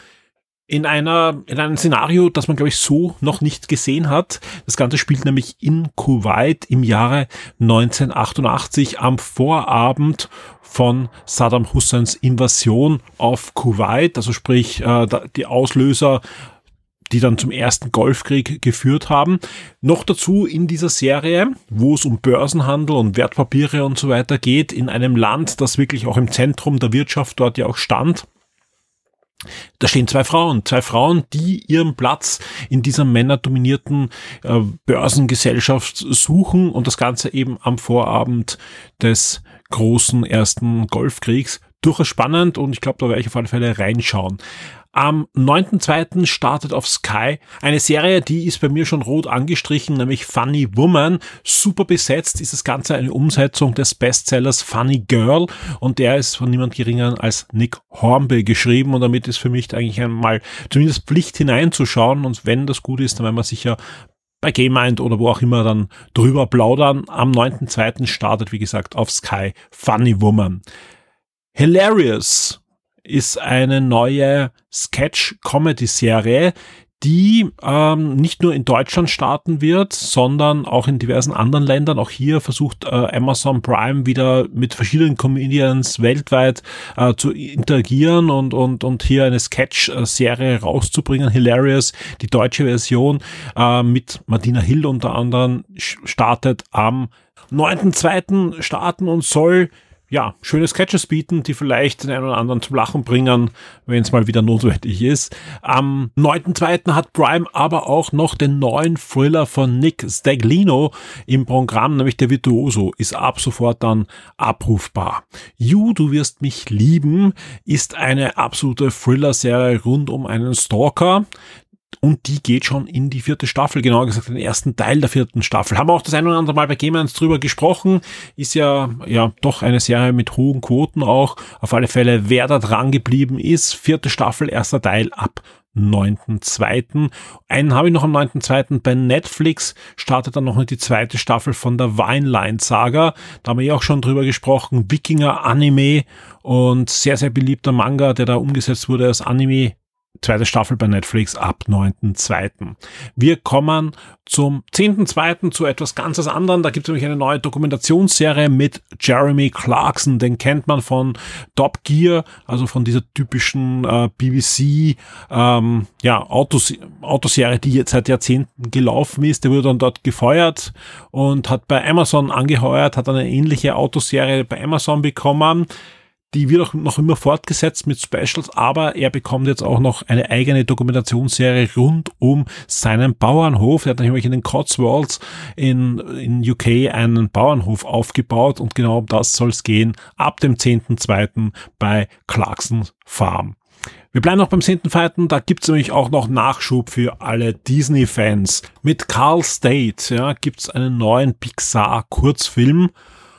S2: in einer, in einem Szenario, das man, glaube ich, so noch nicht gesehen hat. Das Ganze spielt nämlich in Kuwait im Jahre 1988 am Vorabend von Saddam Husseins Invasion auf Kuwait, also sprich äh, die Auslöser die dann zum ersten Golfkrieg geführt haben. Noch dazu in dieser Serie, wo es um Börsenhandel und Wertpapiere und so weiter geht, in einem Land, das wirklich auch im Zentrum der Wirtschaft dort ja auch stand. Da stehen zwei Frauen, zwei Frauen, die ihren Platz in dieser männerdominierten äh, Börsengesellschaft suchen und das Ganze eben am Vorabend des großen ersten Golfkriegs. Durchaus spannend und ich glaube, da werde ich auf alle Fälle reinschauen. Am 9.2. startet auf Sky eine Serie, die ist bei mir schon rot angestrichen, nämlich Funny Woman. Super besetzt ist das Ganze eine Umsetzung des Bestsellers Funny Girl und der ist von niemand geringer als Nick Hornby geschrieben und damit ist für mich eigentlich einmal zumindest Pflicht hineinzuschauen und wenn das gut ist, dann werden wir sicher bei Game Mind oder wo auch immer dann drüber plaudern. Am 9.2. startet, wie gesagt, auf Sky Funny Woman. Hilarious ist eine neue Sketch-Comedy-Serie, die ähm, nicht nur in Deutschland starten wird, sondern auch in diversen anderen Ländern. Auch hier versucht äh, Amazon Prime wieder mit verschiedenen Comedians weltweit äh, zu interagieren und, und, und hier eine Sketch-Serie rauszubringen. Hilarious, die deutsche Version äh, mit Martina Hill unter anderem startet am 9.2. starten und soll ja, schöne Sketches bieten, die vielleicht den einen oder anderen zum Lachen bringen, wenn es mal wieder notwendig ist. Am 9.2. hat Prime aber auch noch den neuen Thriller von Nick Staglino im Programm, nämlich der Virtuoso, ist ab sofort dann abrufbar. You, du wirst mich lieben, ist eine absolute Thriller-Serie rund um einen Stalker, und die geht schon in die vierte Staffel, genauer gesagt den ersten Teil der vierten Staffel. Haben wir auch das ein oder andere Mal bei Gamers drüber gesprochen. Ist ja, ja, doch eine Serie mit hohen Quoten auch. Auf alle Fälle, wer da dran geblieben ist. Vierte Staffel, erster Teil ab 9.2. Einen habe ich noch am 9.2. bei Netflix startet dann noch die zweite Staffel von der Wineline Saga. Da haben wir ja auch schon drüber gesprochen. Wikinger Anime und sehr, sehr beliebter Manga, der da umgesetzt wurde als Anime zweite Staffel bei Netflix ab 9.2. Wir kommen zum 10.2. zu etwas ganz anderem. Da gibt es nämlich eine neue Dokumentationsserie mit Jeremy Clarkson. Den kennt man von Top Gear, also von dieser typischen äh, BBC ähm, ja, Autos, Autoserie, die jetzt seit Jahrzehnten gelaufen ist. Der wurde dann dort gefeuert und hat bei Amazon angeheuert, hat eine ähnliche Autoserie bei Amazon bekommen die wird auch noch immer fortgesetzt mit Specials, aber er bekommt jetzt auch noch eine eigene Dokumentationsserie rund um seinen Bauernhof. Er hat nämlich in den Cotswolds in, in UK einen Bauernhof aufgebaut und genau um das soll es gehen ab dem 10.2. bei Clarkson Farm. Wir bleiben noch beim 10.2. Da gibt's nämlich auch noch Nachschub für alle Disney-Fans. Mit Carl State ja, gibt's einen neuen Pixar-Kurzfilm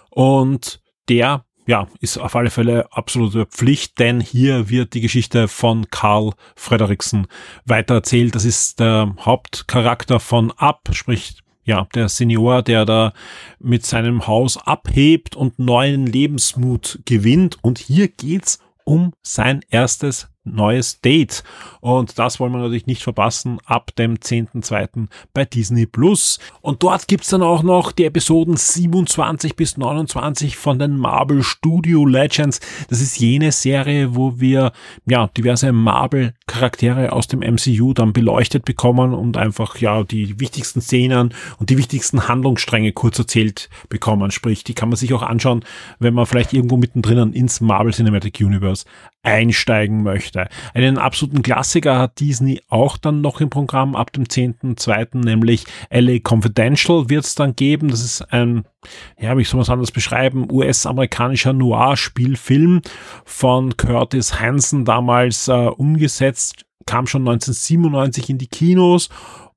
S2: und der ja, ist auf alle Fälle absolute Pflicht, denn hier wird die Geschichte von Karl Frederiksen weitererzählt. Das ist der Hauptcharakter von Up, sprich ja, der Senior, der da mit seinem Haus abhebt und neuen Lebensmut gewinnt. Und hier geht's um sein erstes neues Date. Und das wollen wir natürlich nicht verpassen ab dem 10.2. bei Disney Plus. Und dort gibt's dann auch noch die Episoden 27 bis 29 von den Marvel Studio Legends. Das ist jene Serie, wo wir ja diverse Marvel Charaktere aus dem MCU dann beleuchtet bekommen und einfach ja die wichtigsten Szenen und die wichtigsten Handlungsstränge kurz erzählt bekommen. Sprich, die kann man sich auch anschauen, wenn man vielleicht irgendwo mittendrin ins Marvel Cinematic Universe einsteigen möchte. Einen absoluten Klassiker hat Disney auch dann noch im Programm ab dem 10.2., nämlich LA Confidential wird es dann geben. Das ist ein, ja, wie soll man anders beschreiben, US-amerikanischer Noir-Spielfilm von Curtis Hansen damals äh, umgesetzt, kam schon 1997 in die Kinos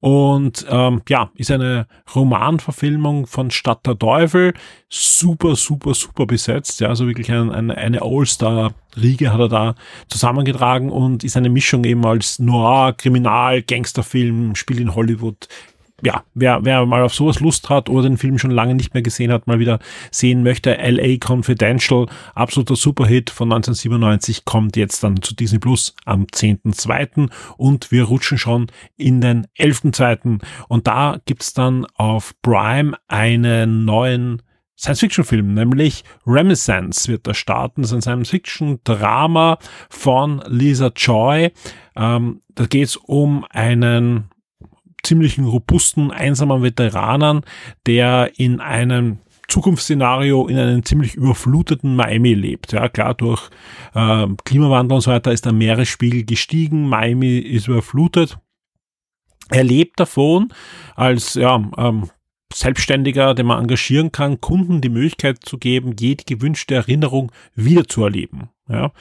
S2: und ähm, ja, ist eine Romanverfilmung von Stadt der Teufel. Super, super, super besetzt. Ja, also wirklich ein, ein, eine All-Star-Riege hat er da zusammengetragen und ist eine Mischung eben als Noir, Kriminal, Gangsterfilm, spielt in Hollywood ja, wer, wer mal auf sowas Lust hat oder den Film schon lange nicht mehr gesehen hat, mal wieder sehen möchte, LA Confidential, absoluter Superhit von 1997, kommt jetzt dann zu Disney Plus am 10.2. und wir rutschen schon in den 11.2. Und da gibt's dann auf Prime einen neuen Science-Fiction-Film, nämlich Renaissance wird da starten. Das ist ein Science-Fiction-Drama von Lisa Joy. Ähm, da geht's um einen ziemlichen robusten, einsamen Veteranen, der in einem Zukunftsszenario in einem ziemlich überfluteten Miami lebt. Ja, klar, durch äh, Klimawandel und so weiter ist der Meeresspiegel gestiegen, Miami ist überflutet. Er lebt davon als ja, ähm, Selbstständiger, den man engagieren kann, Kunden die Möglichkeit zu geben, jede gewünschte Erinnerung wiederzuerleben. Ja.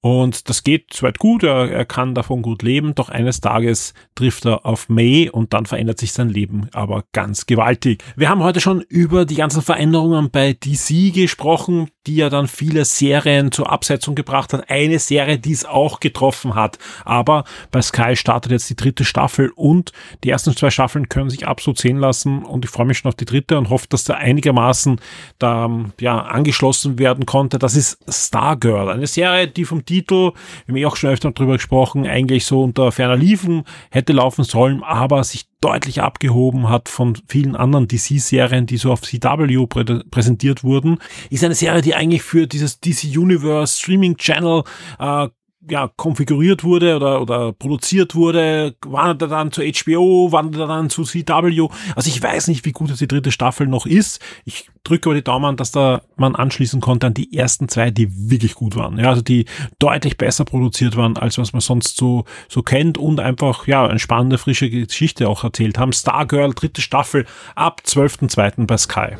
S2: Und das geht soweit gut, er, er kann davon gut leben, doch eines Tages trifft er auf May und dann verändert sich sein Leben aber ganz gewaltig. Wir haben heute schon über die ganzen Veränderungen bei DC gesprochen, die ja dann viele Serien zur Absetzung gebracht hat. Eine Serie, die es auch getroffen hat. Aber bei Sky startet jetzt die dritte Staffel und die ersten zwei Staffeln können sich absolut sehen lassen und ich freue mich schon auf die dritte und hoffe, dass da einigermaßen da ja angeschlossen werden konnte. Das ist Stargirl, eine Serie, die vom Titel, wir haben eh auch schon öfter darüber gesprochen, eigentlich so unter ferner Liefen hätte laufen sollen, aber sich deutlich abgehoben hat von vielen anderen DC-Serien, die so auf CW prä präsentiert wurden. Ist eine Serie, die eigentlich für dieses DC Universe Streaming Channel äh, ja, konfiguriert wurde oder, oder produziert wurde, wandert er dann zu HBO, wandert er dann zu CW. Also ich weiß nicht, wie gut die dritte Staffel noch ist. Ich drücke aber die Daumen, dass da man anschließen konnte an die ersten zwei, die wirklich gut waren. Ja, also die deutlich besser produziert waren, als was man sonst so, so kennt und einfach, ja, eine spannende, frische Geschichte auch erzählt haben. Stargirl, dritte Staffel ab 12.02. bei Sky.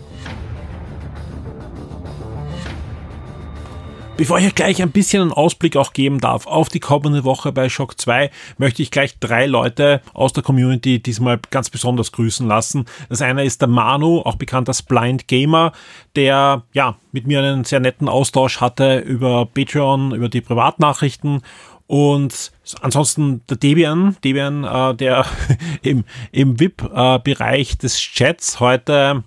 S2: Bevor ich gleich ein bisschen einen Ausblick auch geben darf auf die kommende Woche bei Shock 2, möchte ich gleich drei Leute aus der Community diesmal ganz besonders grüßen lassen. Das eine ist der Manu, auch bekannt als Blind Gamer, der ja mit mir einen sehr netten Austausch hatte über Patreon, über die Privatnachrichten und ansonsten der Debian, Debian, äh, der im, im VIP-Bereich äh, des Chats heute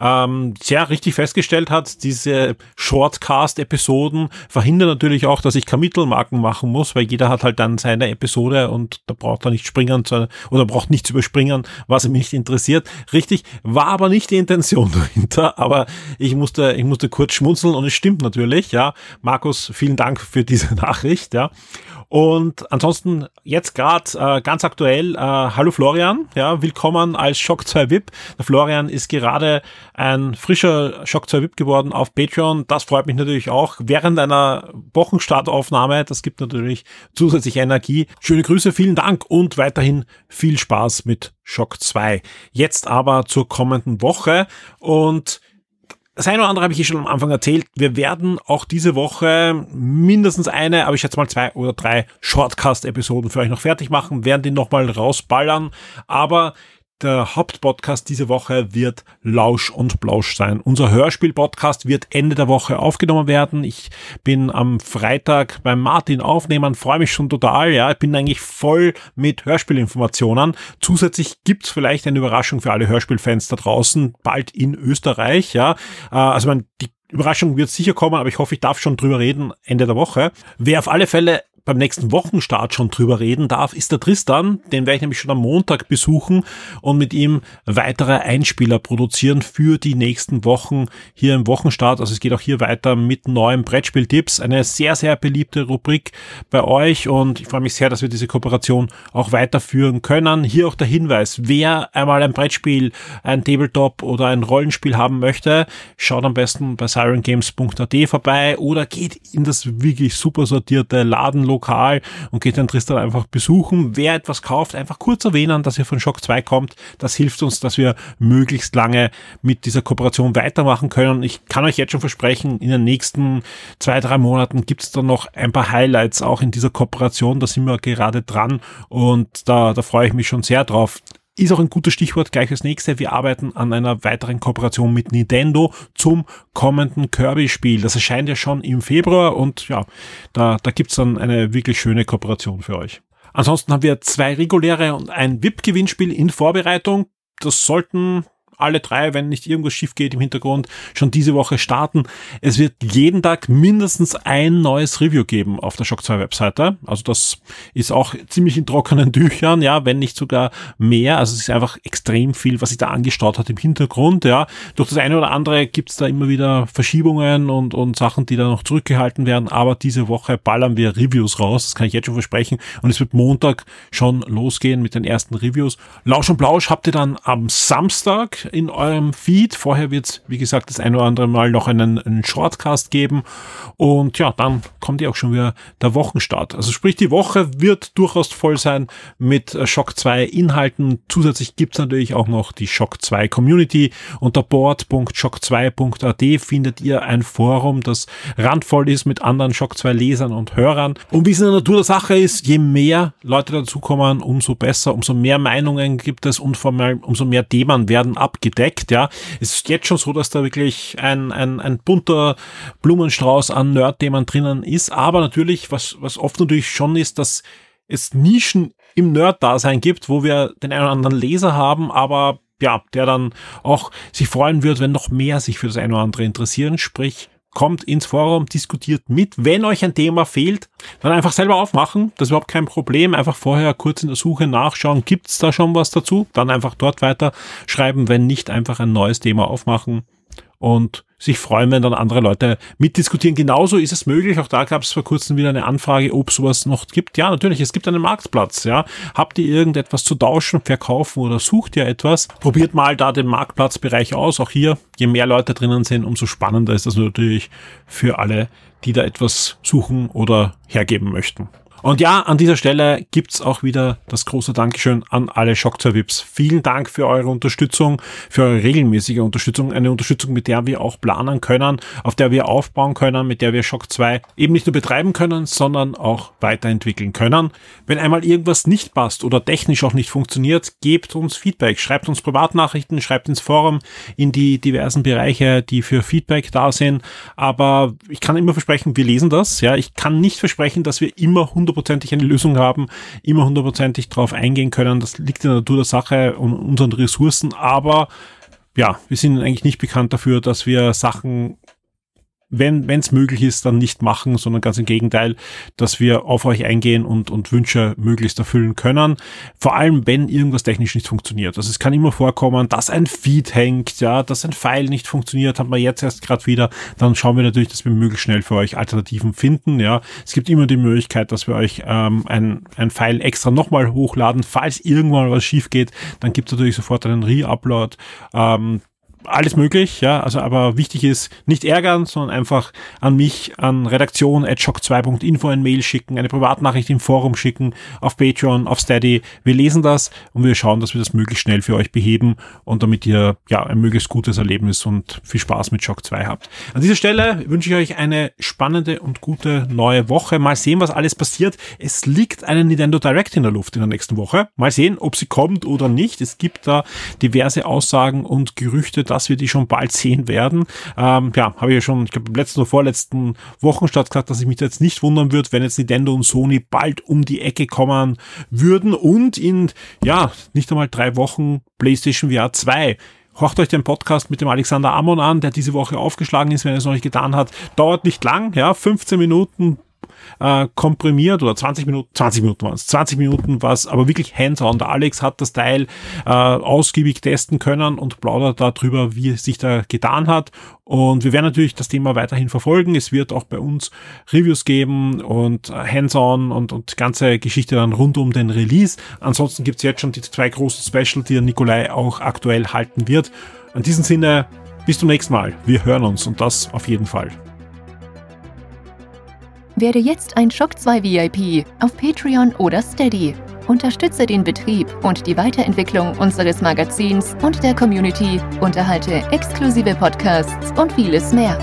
S2: ähm, sehr richtig festgestellt hat, diese Shortcast-Episoden verhindern natürlich auch, dass ich Kapitelmarken machen muss, weil jeder hat halt dann seine Episode und da braucht er nicht springen zu, oder braucht nichts überspringen, was ihn nicht interessiert. Richtig, war aber nicht die Intention dahinter, aber ich musste, ich musste kurz schmunzeln und es stimmt natürlich, ja. Markus, vielen Dank für diese Nachricht, ja. Und ansonsten jetzt gerade äh, ganz aktuell, äh, hallo Florian, ja, willkommen als Shock 2 VIP. Der Florian ist gerade ein frischer Shock 2 VIP geworden auf Patreon. Das freut mich natürlich auch während einer Wochenstartaufnahme. Das gibt natürlich zusätzlich Energie. Schöne Grüße, vielen Dank und weiterhin viel Spaß mit Shock 2. Jetzt aber zur kommenden Woche und das eine oder andere habe ich hier schon am Anfang erzählt. Wir werden auch diese Woche mindestens eine, aber ich schätze mal zwei oder drei Shortcast-Episoden für euch noch fertig machen, werden die nochmal rausballern. Aber der Hauptpodcast diese Woche wird Lausch und Blausch sein. Unser Hörspiel-Podcast wird Ende der Woche aufgenommen werden. Ich bin am Freitag beim Martin aufnehmen, freue mich schon total. Ja, ich bin eigentlich voll mit Hörspielinformationen. Zusätzlich gibt's vielleicht eine Überraschung für alle Hörspielfans da draußen, bald in Österreich. Ja, äh, also man, die Überraschung wird sicher kommen, aber ich hoffe, ich darf schon drüber reden Ende der Woche. Wer auf alle Fälle beim nächsten Wochenstart schon drüber reden darf, ist der Tristan. Den werde ich nämlich schon am Montag besuchen und mit ihm weitere Einspieler produzieren für die nächsten Wochen hier im Wochenstart. Also es geht auch hier weiter mit neuen Brettspieltipps. Eine sehr, sehr beliebte Rubrik bei euch und ich freue mich sehr, dass wir diese Kooperation auch weiterführen können. Hier auch der Hinweis, wer einmal ein Brettspiel, ein Tabletop oder ein Rollenspiel haben möchte, schaut am besten bei sirengames.at vorbei oder geht in das wirklich super sortierte Laden lokal und geht den Tristan einfach besuchen. Wer etwas kauft, einfach kurz erwähnen, dass ihr von Shock 2 kommt. Das hilft uns, dass wir möglichst lange mit dieser Kooperation weitermachen können. Ich kann euch jetzt schon versprechen, in den nächsten zwei, drei Monaten gibt es dann noch ein paar Highlights auch in dieser Kooperation. Da sind wir gerade dran und da, da freue ich mich schon sehr drauf. Ist auch ein gutes Stichwort gleich als nächste. Wir arbeiten an einer weiteren Kooperation mit Nintendo zum kommenden Kirby-Spiel. Das erscheint ja schon im Februar und ja, da, da gibt's dann eine wirklich schöne Kooperation für euch. Ansonsten haben wir zwei reguläre und ein VIP-Gewinnspiel in Vorbereitung. Das sollten alle drei, wenn nicht irgendwas schief geht im Hintergrund, schon diese Woche starten. Es wird jeden Tag mindestens ein neues Review geben auf der Shock 2 Webseite. Also das ist auch ziemlich in trockenen Tüchern, ja, wenn nicht sogar mehr. Also es ist einfach extrem viel, was sich da angestaut hat im Hintergrund, ja. Durch das eine oder andere gibt's da immer wieder Verschiebungen und, und Sachen, die da noch zurückgehalten werden. Aber diese Woche ballern wir Reviews raus. Das kann ich jetzt schon versprechen. Und es wird Montag schon losgehen mit den ersten Reviews. Lausch und Blausch habt ihr dann am Samstag in eurem Feed. Vorher wird es, wie gesagt, das ein oder andere Mal noch einen, einen Shortcast geben. Und ja, dann kommt ja auch schon wieder der Wochenstart. Also sprich, die Woche wird durchaus voll sein mit Shock 2 Inhalten. Zusätzlich gibt's natürlich auch noch die Shock 2 Community. Unter board.shock2.at findet ihr ein Forum, das randvoll ist mit anderen Shock 2 Lesern und Hörern. Und wie es in der Natur der Sache ist, je mehr Leute dazukommen, umso besser, umso mehr Meinungen gibt es und vor allem umso mehr Themen werden abgedeckt. Ja, es ist jetzt schon so, dass da wirklich ein, ein, ein bunter Blumenstrauß an Nerd-Themen drinnen ist. Aber natürlich, was, was oft natürlich schon ist, dass es Nischen im Nerd-Dasein gibt, wo wir den einen oder anderen Leser haben, aber ja, der dann auch sich freuen wird, wenn noch mehr sich für das eine oder andere interessieren. Sprich, kommt ins Forum, diskutiert mit. Wenn euch ein Thema fehlt, dann einfach selber aufmachen. Das ist überhaupt kein Problem. Einfach vorher kurz in der Suche nachschauen, gibt's da schon was dazu? Dann einfach dort weiter schreiben. Wenn nicht, einfach ein neues Thema aufmachen und sich freuen, wenn dann andere Leute mitdiskutieren. Genauso ist es möglich. Auch da gab es vor kurzem wieder eine Anfrage, ob sowas noch gibt. Ja, natürlich, es gibt einen Marktplatz. Ja, habt ihr irgendetwas zu tauschen, verkaufen oder sucht ihr etwas? Probiert mal da den Marktplatzbereich aus. Auch hier, je mehr Leute drinnen sind, umso spannender ist das natürlich für alle, die da etwas suchen oder hergeben möchten. Und ja, an dieser Stelle gibt's auch wieder das große Dankeschön an alle Shock-Vips. Vielen Dank für eure Unterstützung, für eure regelmäßige Unterstützung, eine Unterstützung, mit der wir auch planen können, auf der wir aufbauen können, mit der wir Shock 2 eben nicht nur betreiben können, sondern auch weiterentwickeln können. Wenn einmal irgendwas nicht passt oder technisch auch nicht funktioniert, gebt uns Feedback, schreibt uns Privatnachrichten, schreibt ins Forum, in die diversen Bereiche, die für Feedback da sind. Aber ich kann immer versprechen, wir lesen das. Ja, ich kann nicht versprechen, dass wir immer 100 hundertprozentig eine Lösung haben, immer hundertprozentig drauf eingehen können. Das liegt in der Natur der Sache und unseren Ressourcen, aber ja, wir sind eigentlich nicht bekannt dafür, dass wir Sachen wenn es möglich ist, dann nicht machen, sondern ganz im Gegenteil, dass wir auf euch eingehen und, und Wünsche möglichst erfüllen können. Vor allem, wenn irgendwas technisch nicht funktioniert. Also es kann immer vorkommen, dass ein Feed hängt, ja, dass ein File nicht funktioniert, hat man jetzt erst gerade wieder. Dann schauen wir natürlich, dass wir möglichst schnell für euch Alternativen finden. Ja, es gibt immer die Möglichkeit, dass wir euch ähm, ein, ein File extra nochmal hochladen. Falls irgendwann was schief geht, dann gibt es natürlich sofort einen Re-Upload. Ähm, alles möglich, ja, also aber wichtig ist, nicht ärgern, sondern einfach an mich, an redaktion at shock2.info ein Mail schicken, eine Privatnachricht im Forum schicken, auf Patreon, auf Steady. Wir lesen das und wir schauen, dass wir das möglichst schnell für euch beheben und damit ihr ja ein möglichst gutes Erlebnis und viel Spaß mit Shock 2 habt. An dieser Stelle wünsche ich euch eine spannende und gute neue Woche. Mal sehen, was alles passiert. Es liegt eine Nintendo Direct in der Luft in der nächsten Woche. Mal sehen, ob sie kommt oder nicht. Es gibt da diverse Aussagen und Gerüchte, dass wir die schon bald sehen werden. Ähm, ja, habe ich ja schon, ich glaube, im letzten oder vorletzten Wochenstart gesagt, dass ich mich jetzt nicht wundern würde, wenn jetzt Nintendo und Sony bald um die Ecke kommen würden und in, ja, nicht einmal drei Wochen PlayStation VR 2 Hört euch den Podcast mit dem Alexander Amon an, der diese Woche aufgeschlagen ist, wenn er es noch nicht getan hat. Dauert nicht lang, ja, 15 Minuten äh, komprimiert oder 20 Minuten, 20 Minuten waren es, 20 Minuten war es, aber wirklich hands-on. Der Alex hat das Teil äh, ausgiebig testen können und plaudert darüber, wie es sich da getan hat. Und wir werden natürlich das Thema weiterhin verfolgen. Es wird auch bei uns Reviews geben und Hands-on und, und ganze Geschichte dann rund um den Release. Ansonsten gibt's jetzt schon die zwei großen Special, die der Nikolai auch aktuell halten wird. In diesem Sinne, bis zum nächsten Mal. Wir hören uns und das auf jeden Fall.
S3: Werde jetzt ein Shock 2 VIP auf Patreon oder Steady. Unterstütze den Betrieb und die Weiterentwicklung unseres Magazins und der Community, unterhalte exklusive Podcasts und vieles mehr.